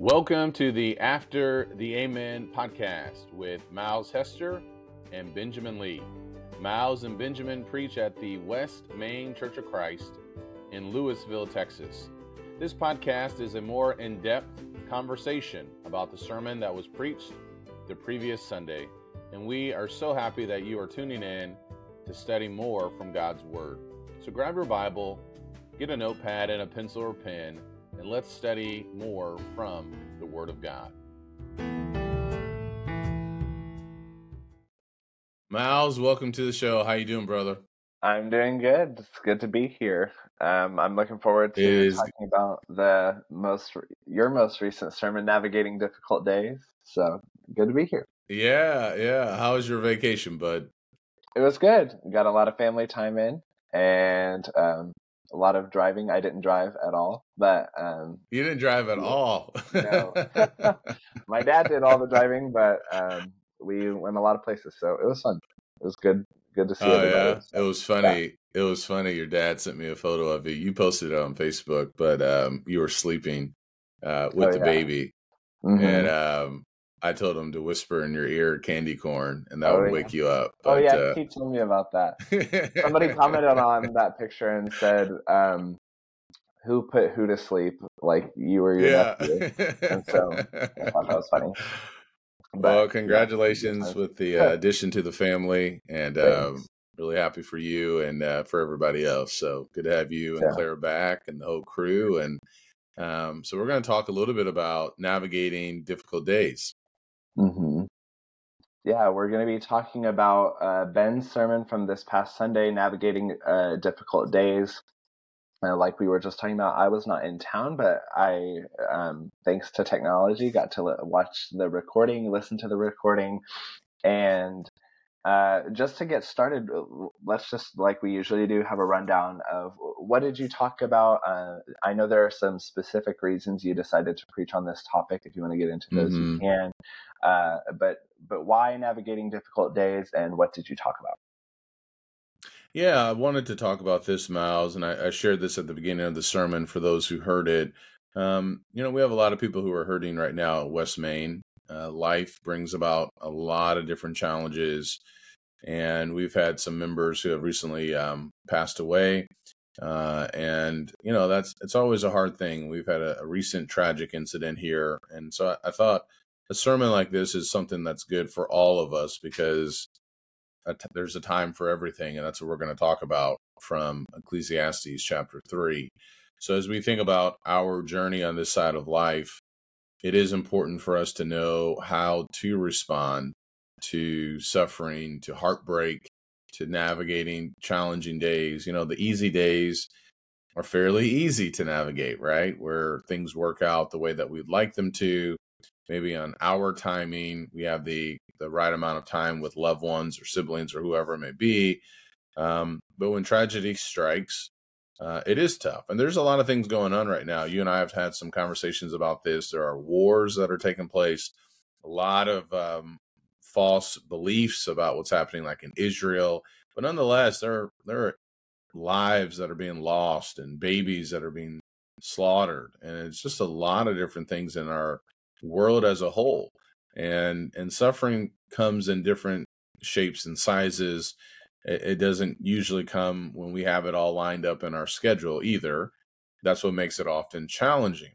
Welcome to the After the Amen podcast with Myles Hester and Benjamin Lee. Myles and Benjamin preach at the West Main Church of Christ in Lewisville, Texas. This podcast is a more in depth conversation about the sermon that was preached the previous Sunday, and we are so happy that you are tuning in to study more from God's Word. So grab your Bible, get a notepad and a pencil or pen, and let's study more from the Word of God. Myles, welcome to the show. How you doing, brother? I'm doing good. It's good to be here. Um, I'm looking forward to Is talking about the most your most recent sermon, navigating difficult days. So good to be here. yeah, yeah. How was your vacation, bud? It was good. Got a lot of family time in, and um, a lot of driving. I didn't drive at all, but um, You didn't drive at Yeah. all. No. my dad did all the driving. But um, we went a lot of places, so it was fun. It was good. Good to see Oh everybody. yeah, it was funny. It was funny. Your dad sent me a photo of you. You posted it on Facebook, but um, you were sleeping uh, with Oh, the yeah. baby, Mhm. and um, I told him to whisper in your ear "candy corn," and that Oh, would yeah. wake you up. oh yeah, uh, he told me about that. Somebody commented on that picture and said, um, "Who put who to sleep? Like you or your yeah. nephew?" And so, I thought that was funny. But, well, congratulations good with the uh, addition to the family, and um, really happy for you and uh, for everybody else. So good to have you and Yeah. Claire back and the whole crew. And um, so we're going to talk a little bit about navigating difficult days. Hmm Yeah, we're going to be talking about uh, Ben's sermon from this past Sunday, navigating uh, difficult days. Uh, like we were just talking about, I was not in town, but I, um, thanks to technology, got to li- watch the recording, listen to the recording, and uh, just to get started, uh, let's just like we usually do have a rundown of what did you talk about. Uh, I know there are some specific reasons you decided to preach on this topic. If you want to get into those, you Mhm. can. Uh, but but why navigating difficult days, and what did you talk about? Yeah, I wanted to talk about this, Myles, and I, I shared this at the beginning of the sermon for those who heard it. Um, you know, we have a lot of people who are hurting right now at West Main. Uh, life brings about a lot of different challenges, and we've had some members who have recently um, passed away. Uh, and you know, that's it's always a hard thing. We've had a, a recent tragic incident here, and so I, I thought a sermon like this is something that's good for all of us because a t- there's a time for everything, and that's what we're going to talk about from Ecclesiastes chapter three. So, as we think about our journey on this side of life, it is important for us to know how to respond to suffering, to heartbreak, to navigating challenging days. You know, the easy days are fairly easy to navigate, right? Where things work out the way that we'd like them to. Maybe on our timing, we have the the right amount of time with loved ones or siblings or whoever it may be. Um, but when tragedy strikes, uh, it is tough. And there's a lot of things going on right now. You and I have had some conversations about this. There are wars that are taking place, a lot of um, false beliefs about what's happening, like in Israel. But nonetheless, there there are lives that are being lost and babies that are being slaughtered, and it's just a lot of different things in our world as a whole. And and suffering comes in different shapes and sizes. It, it doesn't usually come when we have it all lined up in our schedule either. That's what makes it often challenging.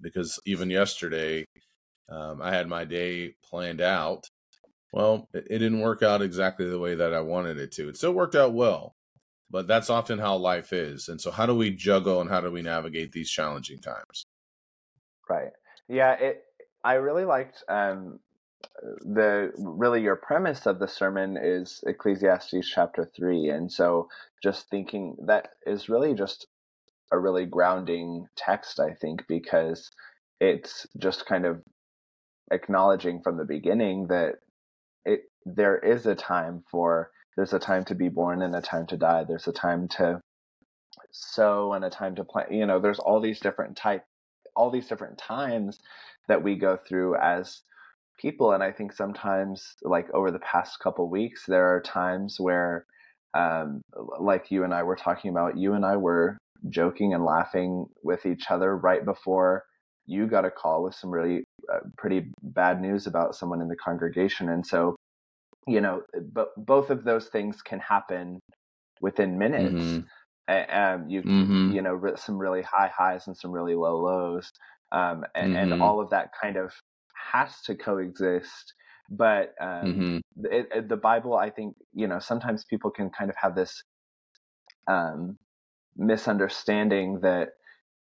Because even yesterday, um, I had my day planned out. Well, it, it didn't work out exactly the way that I wanted it to. It still worked out well, but that's often how life is. And so, how do we juggle and how do we navigate these challenging times? Right. Yeah. It. I really liked um, the really your premise of the sermon is Ecclesiastes chapter three, and so just thinking that is really just a really grounding text, I think, because it's just kind of acknowledging from the beginning that it there is a time for there's a time to be born and a time to die. There's a time to sow and a time to plant. You know, there's all these different type, all these different times that we go through as people. And I think sometimes, like over the past couple weeks, there are times where, um, like you and I were talking about, you and I were joking and laughing with each other right before you got a call with some really uh, pretty bad news about someone in the congregation and so you know but both of those things can happen within minutes mm-hmm. and you mm-hmm. you know some really high highs and some really low lows um, and, mm-hmm. and all of that kind of has to coexist but um, mm-hmm. it, it, the bible i think you know sometimes people can kind of have this um, misunderstanding that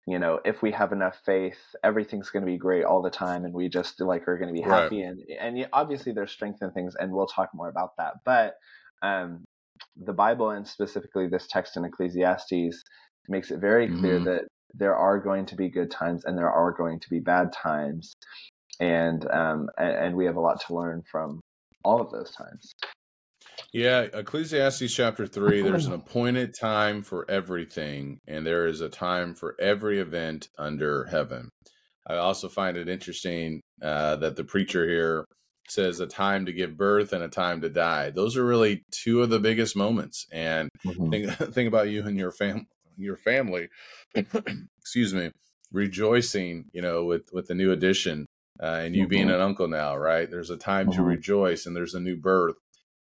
you know if we have enough faith everything's going to be great all the time and we just like are going to be happy right. and and obviously there's strength in things and we'll talk more about that but um, the bible and specifically this text in ecclesiastes makes it very clear mm-hmm. that there are going to be good times and there are going to be bad times and um and, and we have a lot to learn from all of those times yeah, Ecclesiastes chapter 3 there's an appointed time for everything, and there is a time for every event under heaven. I also find it interesting uh, that the preacher here says a time to give birth and a time to die. Those are really two of the biggest moments. And mm-hmm. think, think about you and your fam your family, excuse me, rejoicing, you know, with with the new addition uh, and you mm-hmm. being an uncle now, right? There's a time mm-hmm. to rejoice and there's a new birth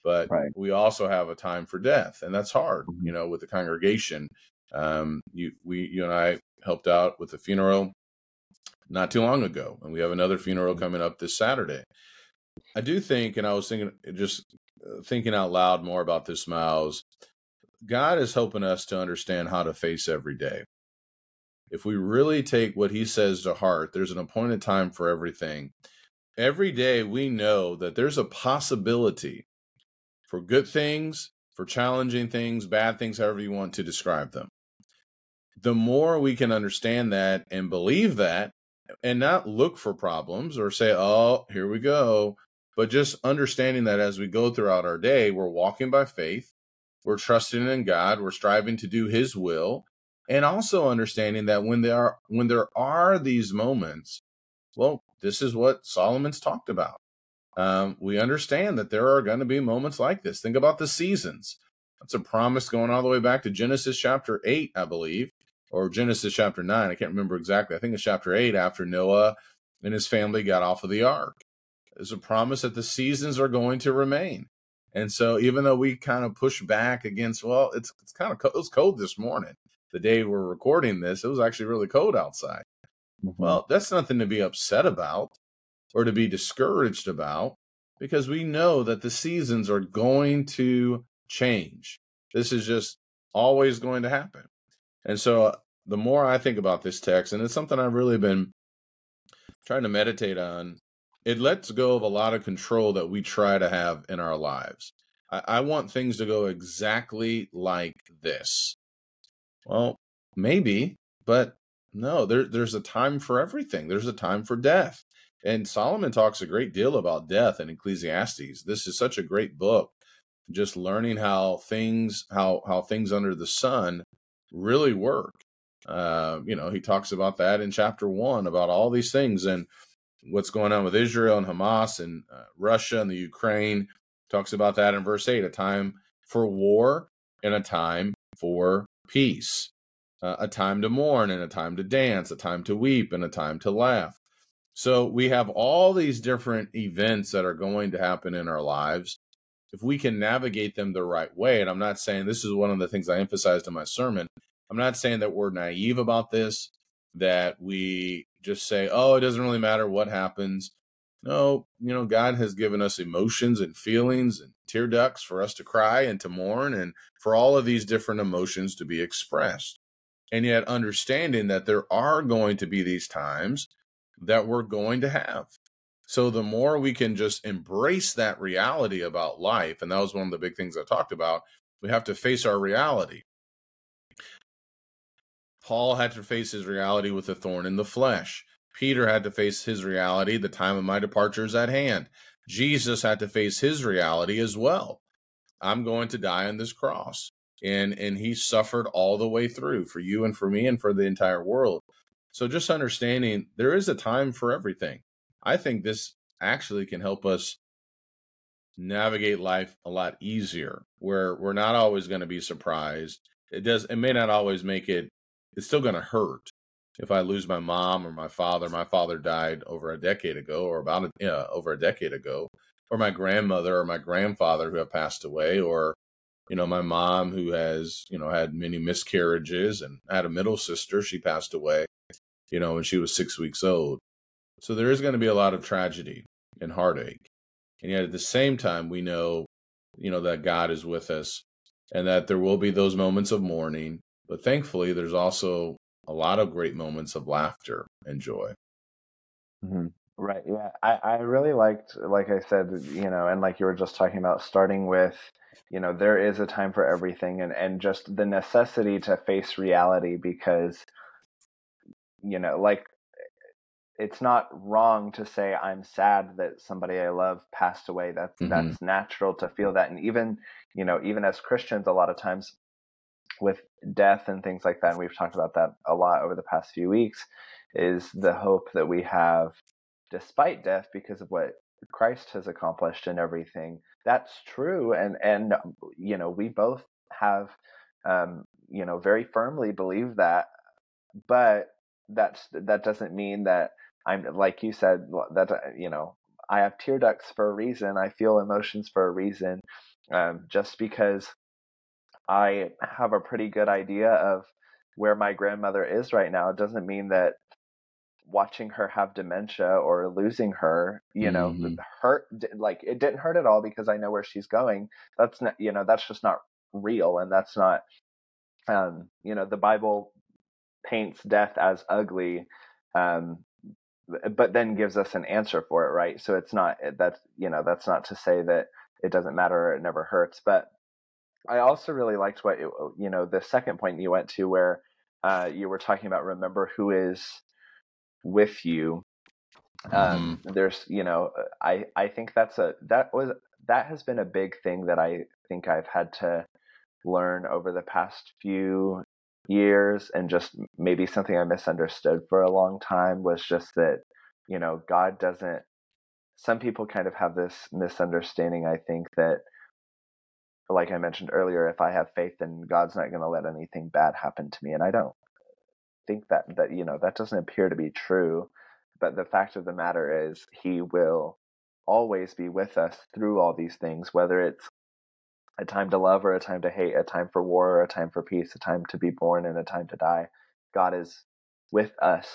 but right. we also have a time for death and that's hard mm-hmm. you know with the congregation um, you we you and i helped out with the funeral not too long ago and we have another funeral mm-hmm. coming up this saturday i do think and i was thinking just uh, thinking out loud more about this Myles god is helping us to understand how to face every day if we really take what he says to heart there's an appointed time for everything every day we know that there's a possibility for good things, for challenging things, bad things, however you want to describe them. The more we can understand that and believe that and not look for problems or say, oh, here we go, but just understanding that as we go throughout our day, we're walking by faith, we're trusting in God, we're striving to do his will, and also understanding that when there are when there are these moments, well, this is what Solomon's talked about um, we understand that there are going to be moments like this. Think about the seasons. That's a promise going all the way back to Genesis chapter 8, I believe, or Genesis chapter 9. I can't remember exactly. I think it's chapter 8 after Noah and his family got off of the ark. There's a promise that the seasons are going to remain. And so even though we kind of push back against, well, it's, it's kind of, co- it was cold this morning. The day we're recording this, it was actually really cold outside. Mm-hmm. Well, that's nothing to be upset about or to be discouraged about because we know that the seasons are going to change. This is just always going to happen. And so uh, the more I think about this text, and it's something I've really been trying to meditate on, it lets go of a lot of control that we try to have in our lives. I, I want things to go exactly like this. Well, maybe, but no, there, there's a time for everything. There's a time for death. And Solomon talks a great deal about death in Ecclesiastes. This is such a great book. Just learning how things how how things under the sun really work. Uh, you know, he talks about that in chapter one about all these things and what's going on with Israel and Hamas and uh, Russia and the Ukraine. Talks about that in verse eight: a time for war and a time for peace, uh, a time to mourn and a time to dance, a time to weep and a time to laugh. So we have all these different events that are going to happen in our lives. If we can navigate them the right way, and I'm not saying this is one of the things I emphasized in my sermon, I'm not saying that we're naive about this, that we just say, oh, it doesn't really matter what happens. No, you know, God has given us emotions and feelings and tear ducts for us to cry and to mourn and for all of these different emotions to be expressed. And yet, understanding that there are going to be these times that we're going to have. So the more we can just embrace that reality about life, and that was one of the big things I talked about, we have to face our reality. Paul had to face his reality with a thorn in the flesh. Peter had to face his reality, the time of my departure is at hand. Jesus had to face his reality as well. I'm going to die on this cross. And and he suffered all the way through for you and for me and for the entire world. So just understanding there is a time for everything. I think this actually can help us navigate life a lot easier where we're not always going to be surprised. It does it may not always make it it's still going to hurt, if I lose my mom or my father, my father died over a decade ago, or about a, over a decade ago, or my grandmother or my grandfather who have passed away, or you know my mom who has you know had many miscarriages, and had a middle sister, she passed away, you know, when she was six weeks old. So there is going to be a lot of tragedy and heartache, and yet at the same time, we know, you know, that God is with us, and that there will be those moments of mourning. But thankfully, there's also a lot of great moments of laughter and joy. Mm-hmm. Right. Yeah. I, I really liked, like I said, you know, and like you were just talking about, starting with, you know, there is a time for everything and, and just the necessity to face reality because, you know, like it's not wrong to say I'm sad that somebody I love passed away. That's mm-hmm. that's natural to feel that. And even, you know, even as Christians, a lot of times with death and things like that, and we've talked about that a lot over the past few weeks, is the hope that we have despite death because of what Christ has accomplished and everything. That's true, and and you know we both have um, you know very firmly believe that, but that's that doesn't mean that I'm like you said that uh, you know I have tear ducts for a reason. I feel emotions for a reason. Um, just because I have a pretty good idea of where my grandmother is right now It doesn't mean that watching her have dementia or losing her, you know, mm-hmm. hurt like it didn't hurt at all because I know where she's going. That's not, you know, that's just not real and that's not um, you know, the Bible paints death as ugly um but then gives us an answer for it, right? So it's not that's you know, that's not to say that it doesn't matter or it never hurts, but I also really liked what you know the second point you went to where uh, you were talking about remember who is with you. Um, mm-hmm. There's you know I I think that's a that was that has been a big thing that I think I've had to learn over the past few years and just maybe something I misunderstood for a long time was just that you know God doesn't some people kind of have this misunderstanding I think that like I mentioned earlier, if I have faith, then God's not going to let anything bad happen to me, and I don't think that that you know that doesn't appear to be true. But the fact of the matter is, He will always be with us through all these things, whether it's a time to love or a time to hate, a time for war or a time for peace, a time to be born and a time to die. God is with us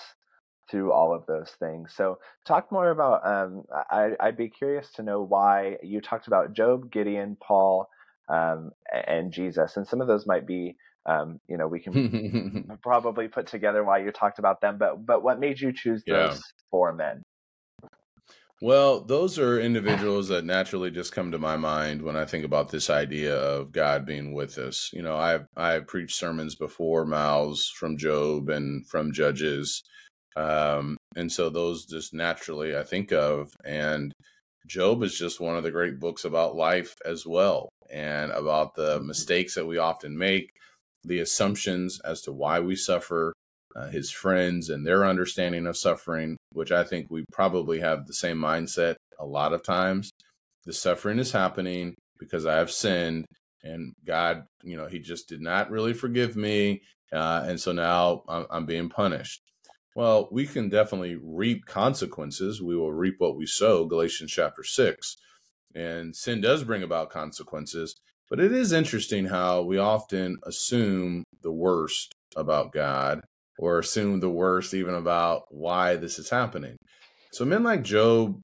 through all of those things. So, talk more about. Um, I, I'd be curious to know why you talked about Job, Gideon, Paul, um, and Jesus. And some of those might be, um, you know, we can probably put together why you talked about them. But but what made you choose those yeah. four men? Well, those are individuals that naturally just come to my mind when I think about this idea of God being with us. You know, I've I've preached sermons before, Myles from Job and from Judges, um, and so those just naturally I think of. And Job is just one of the great books about life as well and about the mistakes that we often make, the assumptions as to why we suffer, uh, his friends and their understanding of suffering, which I think we probably have the same mindset a lot of times. The suffering is happening because I have sinned, and God, you know, He just did not really forgive me. Uh, and so now I'm, I'm being punished. Well, we can definitely reap consequences. We will reap what we sow, Galatians chapter 6. And sin does bring about consequences. But it is interesting how we often assume the worst about God or assume the worst even about why this is happening. So, men like Job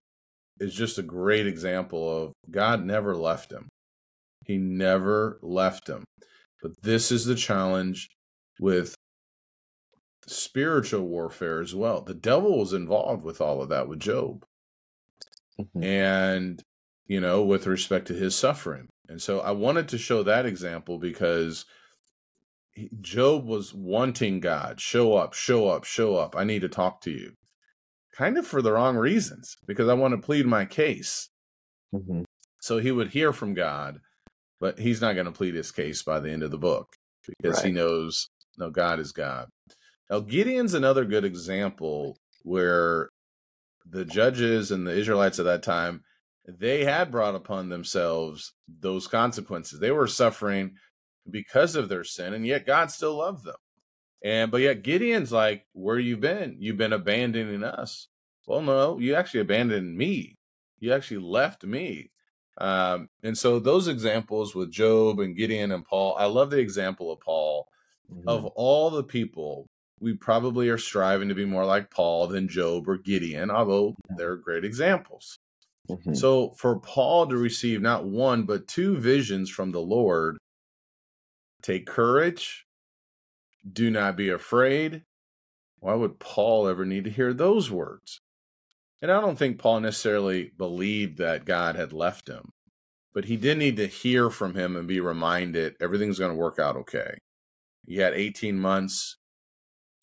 is just a great example of God never left him. He never left him. But this is the challenge with spiritual warfare as well. The devil was involved with all of that with Job. Mm-hmm. And you know, with respect to his suffering. And so I wanted to show that example because Job was wanting God, show up, show up, show up. I need to talk to you. Kind of for the wrong reasons, because I want to plead my case. Mm-hmm. So he would hear from God, but he's not going to plead his case by the end of the book because right. he knows, no, God is God. Now, Gideon's another good example where the judges and the Israelites at that time they had brought upon themselves those consequences. They were suffering because of their sin, and yet God still loved them. And but yet Gideon's like, where you been? You've been abandoning us. Well, no, you actually abandoned me. You actually left me. Um, and so those examples with Job and Gideon and Paul, I love the example of Paul. Mm-hmm. Of all the people, we probably are striving to be more like Paul than Job or Gideon, although they're great examples. Mm-hmm. So for Paul to receive not one, but two visions from the Lord, take courage, do not be afraid. Why would Paul ever need to hear those words? And I don't think Paul necessarily believed that God had left him, but he did need to hear from him and be reminded everything's going to work out okay. He had 18 months.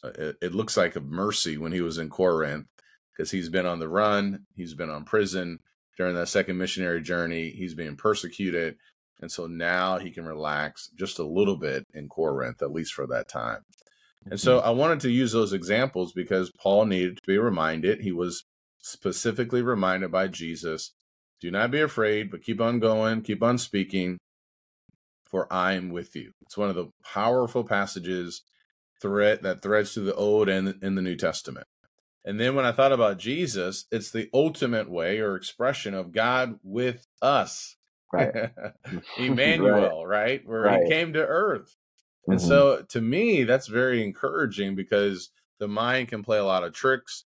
Uh, it, it looks like a mercy when he was in Corinth because he's been on the run, he's been on prison during that second missionary journey, he's being persecuted. And so now he can relax just a little bit in Corinth, at least for that time. And so mm-hmm. I wanted to use those examples because Paul needed to be reminded. He was specifically reminded by Jesus do not be afraid, but keep on going, keep on speaking, for I am with you. It's one of the powerful passages thread that threads through the Old and in the New Testament. And then when I thought about Jesus, it's the ultimate way or expression of God with us. Right. Emmanuel, right. right? Where right. he came to earth. And mm-hmm. so to me, that's very encouraging because the mind can play a lot of tricks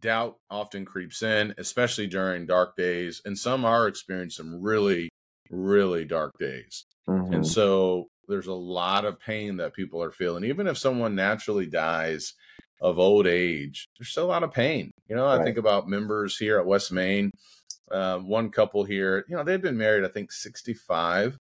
doubt often creeps in, especially during dark days. And some are experiencing some really, really dark days. Mm-hmm. And so there's a lot of pain that people are feeling. Even if someone naturally dies of old age, there's still a lot of pain. You know, I think about members here at West Main, uh, one couple here, you know, they've been married, I think 65,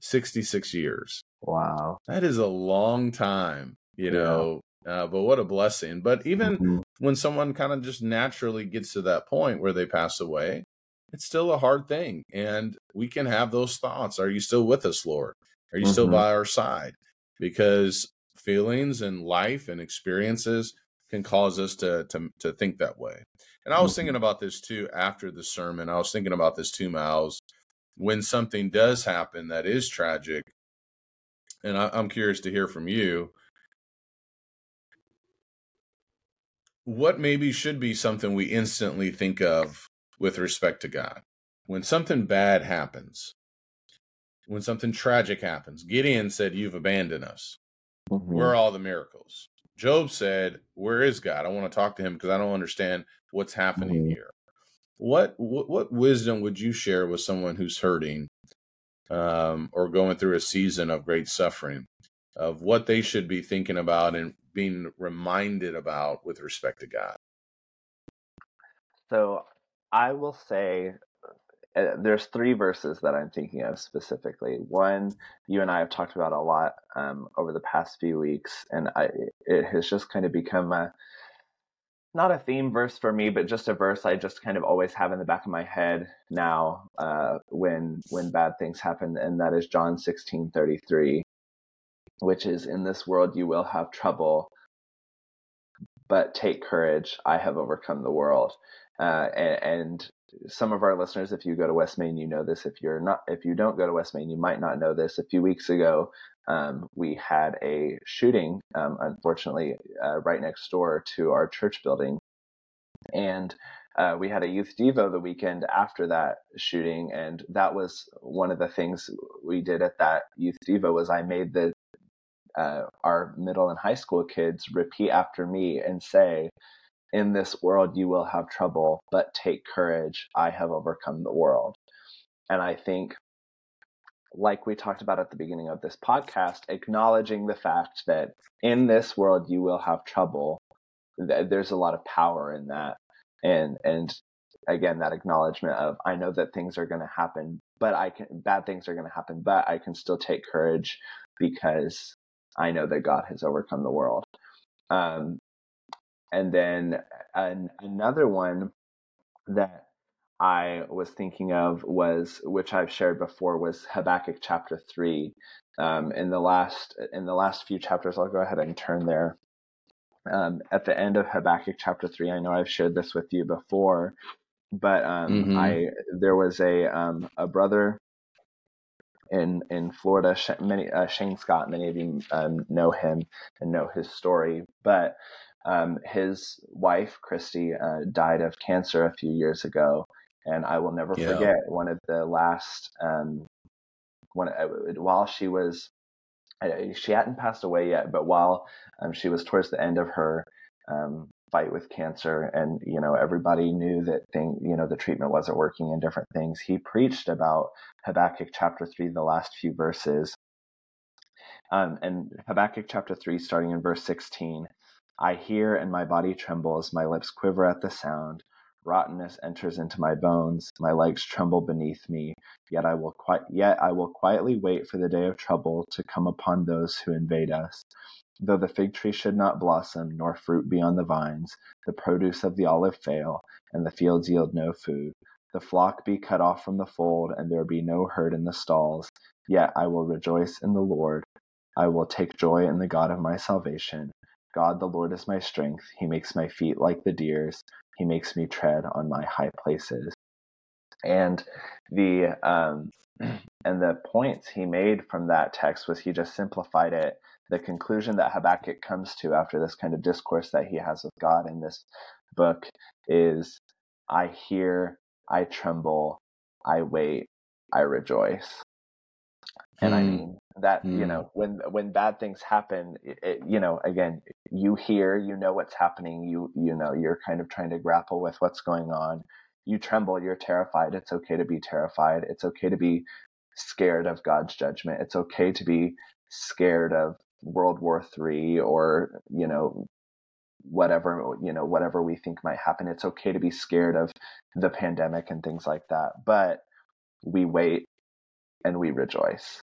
66 years. Wow. That is a long time, you yeah. know, uh, but what a blessing. But even mm-hmm. when someone kind of just naturally gets to that point where they pass away, it's still a hard thing. And we can have those thoughts. Are you still with us, Lord? Are you mm-hmm. still by our side? Because feelings and life and experiences can cause us to, to, to think that way. And I was mm-hmm. thinking about this too after the sermon. I was thinking about this too, Myles. When something does happen that is tragic, and I, I'm curious to hear from you what maybe should be something we instantly think of with respect to God? When something bad happens, when something tragic happens, Gideon said, You've abandoned us. Mm-hmm. Where are all the miracles? Job said, Where is God? I want to talk to him because I don't understand what's happening mm-hmm. here. What, what, what wisdom would you share with someone who's hurting um, or going through a season of great suffering of what they should be thinking about and being reminded about with respect to God? So I will say uh, there's three verses that I'm thinking of specifically. One, you and I have talked about a lot um, over the past few weeks, and I, it has just kind of become a not a theme verse for me, but just a verse I just kind of always have in the back of my head now uh, when when bad things happen, and that is John sixteen thirty three which is in this world you will have trouble, but take courage. I have overcome the world. Uh, and, and, some of our listeners, if you go to West Main, you know this. If you're not, if you don't go to West Main, you might not know this. A few weeks ago, um, we had a shooting, um, unfortunately, uh, right next door to our church building, and uh, we had a youth devo the weekend after that shooting, and that was one of the things we did at that youth devo was I made the uh, our middle and high school kids repeat after me and say, In this world you will have trouble, but take courage. I have overcome the world. And I think, like we talked about at the beginning of this podcast, acknowledging the fact that in this world you will have trouble, there's a lot of power in that. And, and again, that acknowledgement of, I know that things are going to happen, but I can, bad things are going to happen, but I can still take courage because I know that God has overcome the world. Um, and then an, another one that I was thinking of was, which I've shared before, was Habakkuk chapter three. Um, in the last in the last few chapters, I'll go ahead and turn there. Um, at the end of Habakkuk chapter three, I know I've shared this with you before, but um, mm-hmm. I there was a um, a brother in in Florida. Many uh, Shane Scott, many of you um, know him and know his story, but um, his wife Christy uh, died of cancer a few years ago, and I will never yeah. forget one of the last um, when uh, while she was she hadn't passed away yet, but while um, she was towards the end of her um, fight with cancer, and you know everybody knew that thing, you know, the treatment wasn't working and different things. He preached about Habakkuk chapter three, the last few verses, um, and Habakkuk chapter three, starting in verse sixteen. I hear and my body trembles, my lips quiver at the sound. Rottenness enters into my bones, my legs tremble beneath me. Yet I will qui- yet I will quietly wait for the day of trouble to come upon those who invade us. Though the fig tree should not blossom, nor fruit be on the vines, the produce of the olive fail, and the fields yield no food, the flock be cut off from the fold, and there be no herd in the stalls, yet I will rejoice in the Lord. I will take joy in the God of my salvation. God the Lord is my strength. He makes my feet like the deer's. He makes me tread on my high places. And the um, and the points he made from that text was he just simplified it. The conclusion that Habakkuk comes to after this kind of discourse that he has with God in this book is I hear, I tremble, I wait, I rejoice. And. I hmm. mean that mm. you hmm. know when when bad things happen, it, you know again you hear, you know what's happening, you you know you're kind of trying to grapple with what's going on. You tremble, you're terrified. It's okay to be terrified. It's okay to be scared of God's judgment. It's okay to be scared of World War Three or you know whatever you know whatever we think might happen. It's okay to be scared of the pandemic and things like that. But we wait and we rejoice.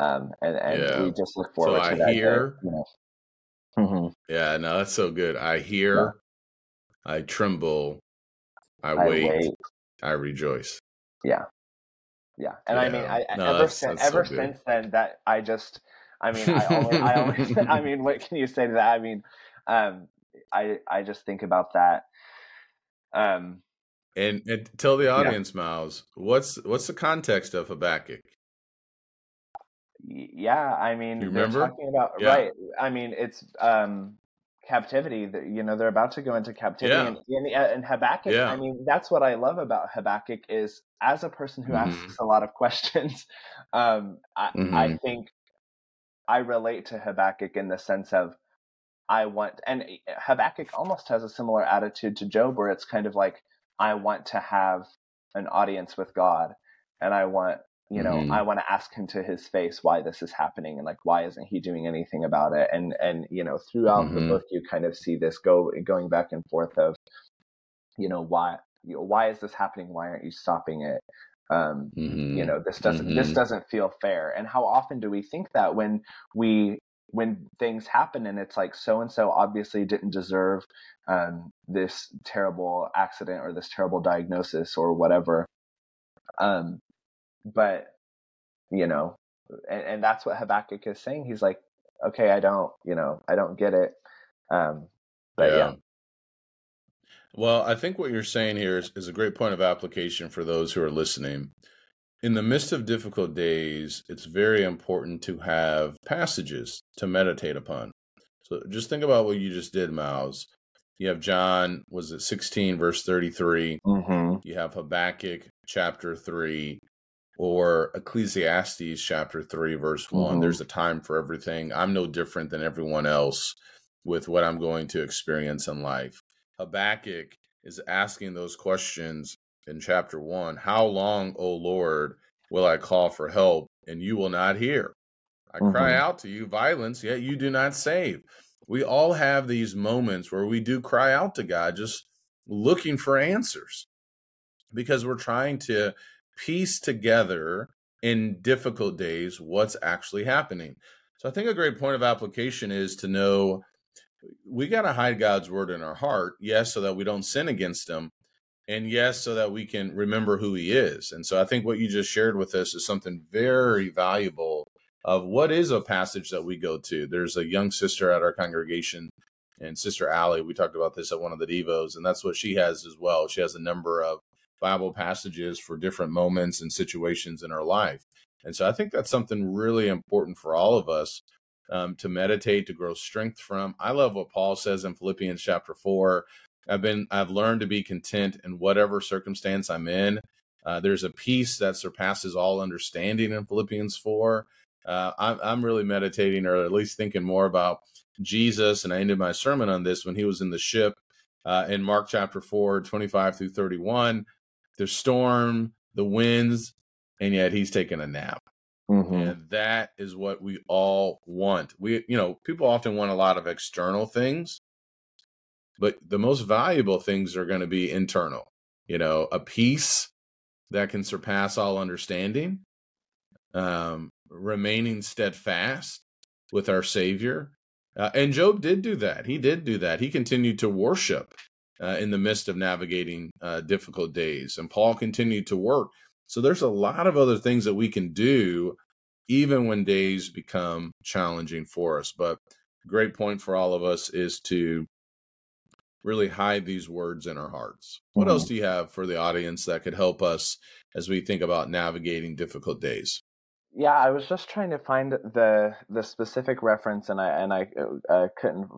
Um, and and yeah. we just look forward so to I that. Hear, day, you know. mm-hmm. Yeah, no, that's so good. I hear, yeah. I tremble, I, I wait, wait, I rejoice. Yeah, yeah, and yeah. I mean, I no, ever that's, since that's ever so since then that I just, I mean, I always, I always, I mean, what can you say to that? I mean, um, I I just think about that. Um, and, and tell the audience, yeah. Myles, what's what's the context of Habakkuk? Yeah, I mean, you remember talking about yeah. right. I mean, it's um, captivity. That you know, they're about to go into captivity, yeah. and, and, and Habakkuk. Yeah. I mean, that's what I love about Habakkuk is as a person who mm-hmm. asks a lot of questions. Um, I, mm-hmm. I think I relate to Habakkuk in the sense of I want, and Habakkuk almost has a similar attitude to Job, where it's kind of like I want to have an audience with God and I want, you know, mm-hmm. I want to ask him to his face why this is happening and like why isn't he doing anything about it? And and you know, throughout mm-hmm. the book you kind of see this go going back and forth of you know, why you know, why is this happening? Why aren't you stopping it? Um, mm-hmm. you know, this doesn't this mm-hmm. doesn't feel fair. And how often do we think that when we when things happen and it's like so and so obviously didn't deserve um, this terrible accident or this terrible diagnosis or whatever um, but you know and, and that's what habakkuk is saying he's like okay i don't you know i don't get it um, but yeah. yeah. Well, I think what you're saying here is, is a great point of application for those who are listening in the midst of difficult days, it's very important to have passages to meditate upon. So just think about what you just did, Myles. You have John, was it 16, verse 33? Mm-hmm. You have Habakkuk chapter 3, or Ecclesiastes chapter 3, verse one mm-hmm. There's a time for everything. I'm no different than everyone else with what I'm going to experience in life. Habakkuk is asking those questions in chapter 1 How long, O Lord, will I call for help, and you will not hear? I mm-hmm. cry out to you violence, yet you do not save. We all have these moments where we do cry out to God, just looking for answers because we're trying to piece together in difficult days what's actually happening. So I think a great point of application is to know we got to hide God's word in our heart, yes, so that we don't sin against him, and yes, so that we can remember who he is. And so I think what you just shared with us is something very valuable of what is a passage that we go to. There's a young sister at our congregation and Sister Allie, we talked about this at one of the Devos, and that's what she has as well. She has a number of Bible passages for different moments and situations in our life. And so I think that's something really important for all of us um, to meditate, to grow strength from. I love what Paul says in Philippians chapter four. I've been, I've learned to be content in whatever circumstance I'm in. Uh, there's a peace that surpasses all understanding in Philippians four. Uh, I'm, I'm really meditating, or at least thinking more about Jesus. And I ended my sermon on this when he was in the ship uh, in Mark chapter 4, 25 through 31. The storm, the winds, and yet he's taking a nap. Mm-hmm. And that is what we all want. We, you know, people often want a lot of external things, but the most valuable things are going to be internal. You know, a peace that can surpass all understanding, um, remaining steadfast with our Savior. Uh, and Job did do that. He did do that. He continued to worship uh, in the midst of navigating uh, difficult days. And Paul continued to work. So there's a lot of other things that we can do even when days become challenging for us. But great point for all of us is to really hide these words in our hearts. What mm-hmm. else do you have for the audience that could help us as we think about navigating difficult days? Yeah, I was just trying to find the the specific reference, and I and I uh, couldn't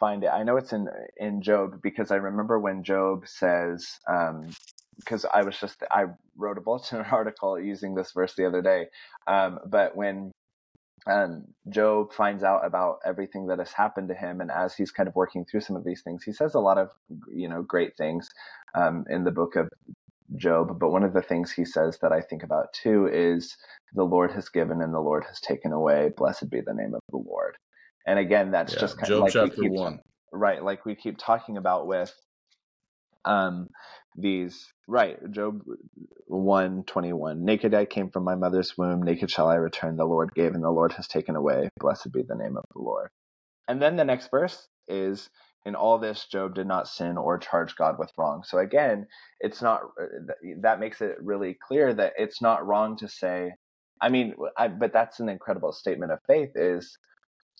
find it. I know it's in in Job because I remember when Job says, um, because I was just I wrote a bulletin article using this verse the other day. Um, but when um, Job finds out about everything that has happened to him, and as he's kind of working through some of these things, he says a lot of you know great things um, in the book of Job. But one of the things he says that I think about too is the Lord has given and the Lord has taken away. Blessed be the name of the Lord. And again, that's yeah, just kind Job of like chapter keep, one, right? Like we keep talking about with um these right job 121 naked i came from my mother's womb naked shall i return. The lord gave and the lord has taken away. Blessed be the name of the lord. And then the next verse is in all this job did not sin or charge god with wrong. So again it's not uh, that makes it really clear that it's not wrong to say i mean I, but that's an incredible statement of faith is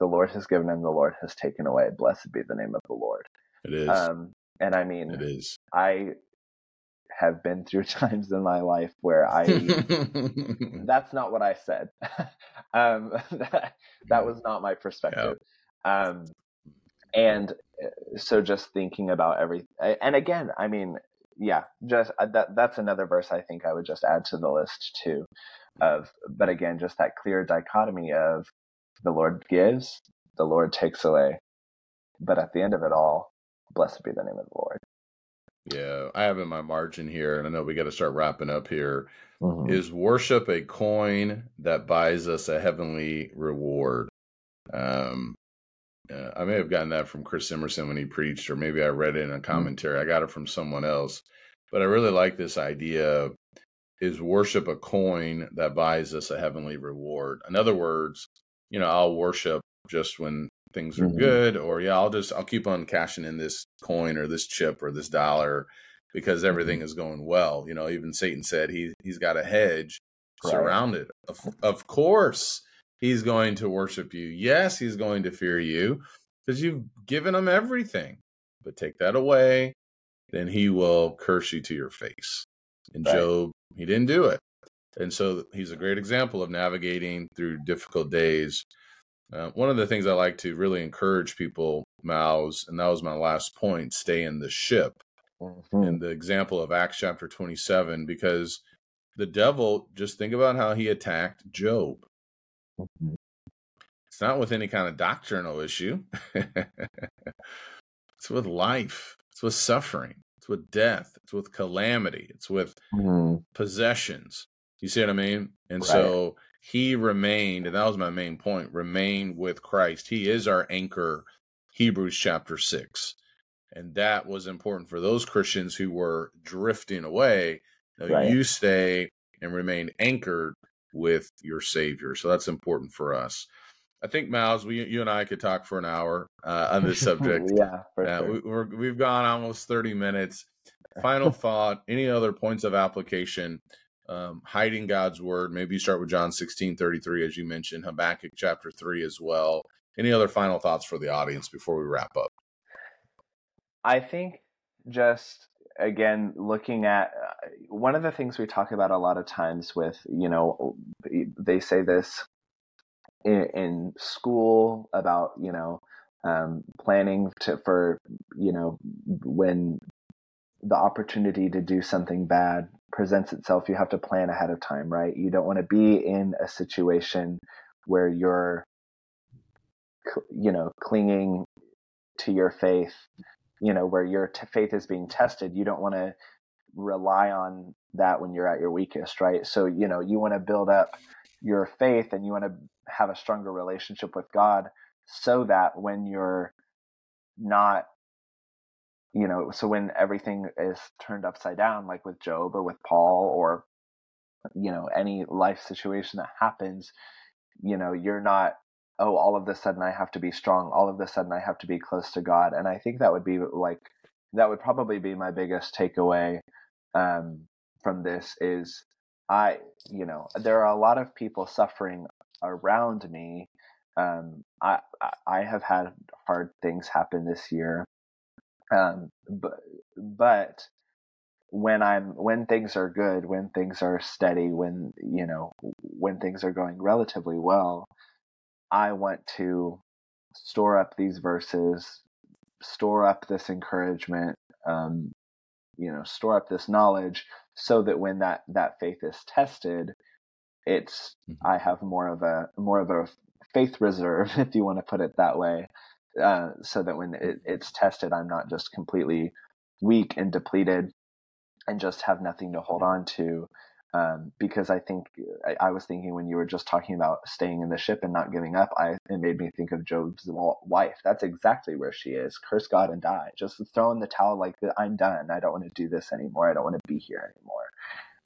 the lord has given and the lord has taken away blessed be the name of the lord it is um, and I mean, it is. I have been through times in my life where I that's not what I said. um, that, that was not my perspective. Yep. Um, and uh, so just thinking about everything, and again, I mean, yeah, just uh, that that's another verse I think I would just add to the list too. Of but again, just that clear dichotomy of the Lord gives, the Lord takes away, but at the end of it all, Blessed be the name of the Lord. Yeah, I have in my margin here, and I know we got to start wrapping up here. Mm-hmm. Is worship a coin that buys us a heavenly reward? Um, uh, I may have gotten that from Chris Emerson when he preached, or maybe I read it in a mm-hmm. commentary. Mm-hmm. I got it from someone else, but I really like this idea. Is worship a coin that buys us a heavenly reward? In other words, you know, I'll worship just when things are mm-hmm. good or yeah i'll just i'll keep on cashing in this coin or this chip or this dollar because everything mm-hmm. is going well you know even satan said he he's got a hedge right. surrounded of, of course he's going to worship you yes he's going to fear you because you've given him everything but take that away then he will curse you to your face and right. job he didn't do it and so he's a great example of navigating through difficult days uh, one of the things I like to really encourage people, Mouse, and that was my last point stay in the ship. Mm-hmm. And the example of Acts chapter 27, because the devil, just think about how he attacked Job. Mm-hmm. It's not with any kind of doctrinal issue, it's with life, it's with suffering, it's with death, it's with calamity, it's with mm-hmm. possessions. You see what I mean? And right. so he remained, and that was my main point, remain with Christ. He is our anchor, Hebrews chapter 6. And that was important for those Christians who were drifting away. You, right. you stay and remain anchored with your Savior. So that's important for us. I think Myles, we you and I could talk for an hour uh, on this subject. yeah, uh, sure. we, have gone almost thirty minutes. Final thought: Any other points of application um, hiding God's word. Maybe you start with John 16 33, as you mentioned, Habakkuk chapter 3 as well. Any other final thoughts for the audience before we wrap up? I think just again, looking at uh, one of the things we talk about a lot of times with, you know, they say this in, in school about, you know, um, planning to, for, you know, when the opportunity to do something bad presents itself, you have to plan ahead of time, right? You don't want to be in a situation where you're, you know, clinging to your faith you know where your t- faith is being tested you don't want to rely on that when you're at your weakest right so you know you want to build up your faith and you want to have a stronger relationship with god so that when you're not you know so when everything is turned upside down like with Job or with paul or you know any life situation that happens you know you're not oh, all of a sudden I have to be strong. All of a sudden I have to be close to God. And I think that would be like, that would probably be my biggest takeaway um, from this is I, you know, there are a lot of people suffering around me. Um, I, I have had hard things happen this year. Um, but, but when I'm, when things are good, when things are steady, when, you know, when things are going relatively well, I want to store up these verses, store up this encouragement, um, you know, store up this knowledge, so that when that that faith is tested, it's mm-hmm. I have more of a more of a faith reserve, if you want to put it that way, uh, so that when it, it's tested, I'm not just completely weak and depleted and just have nothing to hold on to um, because I think I, I, was thinking when you were just talking about staying in the ship and not giving up, I it made me think of Job's wife. That's exactly where she is. Curse God and die. Just throw in the towel like I'm done. I don't want to do this anymore. I don't want to be here anymore.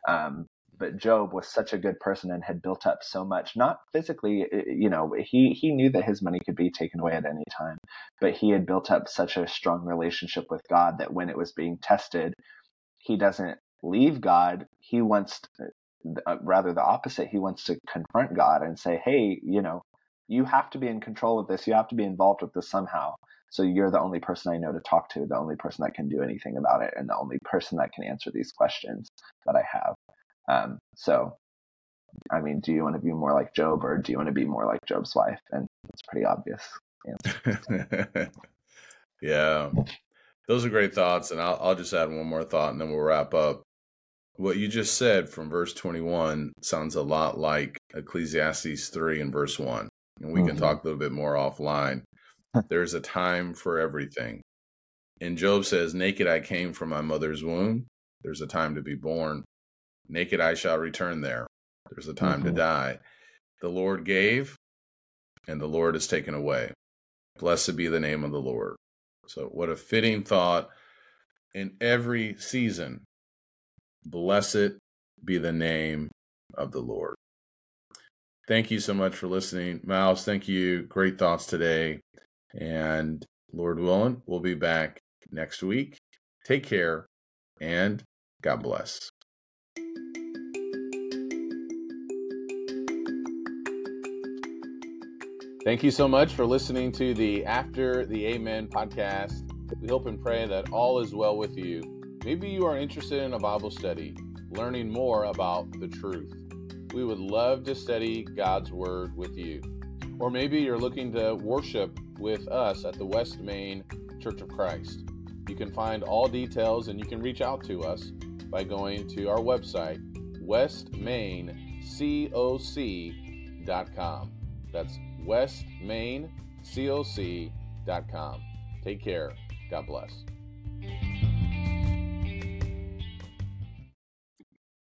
Um, but Job was such a good person and had built up so much, not physically, you know, he, he knew that his money could be taken away at any time, but he had built up such a strong relationship with God that when it was being tested, he doesn't leave God, he wants, to, uh, rather the opposite, he wants to confront God and say, hey, you know, you have to be in control of this. You have to be involved with this somehow. So you're the only person I know to talk to, the only person that can do anything about it, and the only person that can answer these questions that I have. Um, so, I mean, do you want to be more like Job or do you want to be more like Job's wife? And it's pretty obvious. yeah. Those are great thoughts. And I'll, I'll just add one more thought and then we'll wrap up. What you just said from verse 21 sounds a lot like Ecclesiastes 3 and verse 1. And we mm-hmm. can talk a little bit more offline. There's a time for everything. And Job says, Naked I came from my mother's womb. There's a time to be born. Naked I shall return there. There's a time mm-hmm. to die. The Lord gave, and the Lord has taken away. Blessed be the name of the Lord. So, what a fitting thought in every season Blessed be the name of the Lord. Thank you so much for listening. Myles, thank you. Great thoughts today. And Lord willing, we'll be back next week. Take care and God bless. Thank you so much for listening to the After the Amen podcast. We hope and pray that all is well with you Maybe you are interested in a Bible study, learning more about the truth. We would love to study God's Word with you. Or maybe you're looking to worship with us at the West Main Church of Christ. You can find all details and you can reach out to us by going to our website, westmaincoc.com. That's westmaincoc.com. Take care. God bless.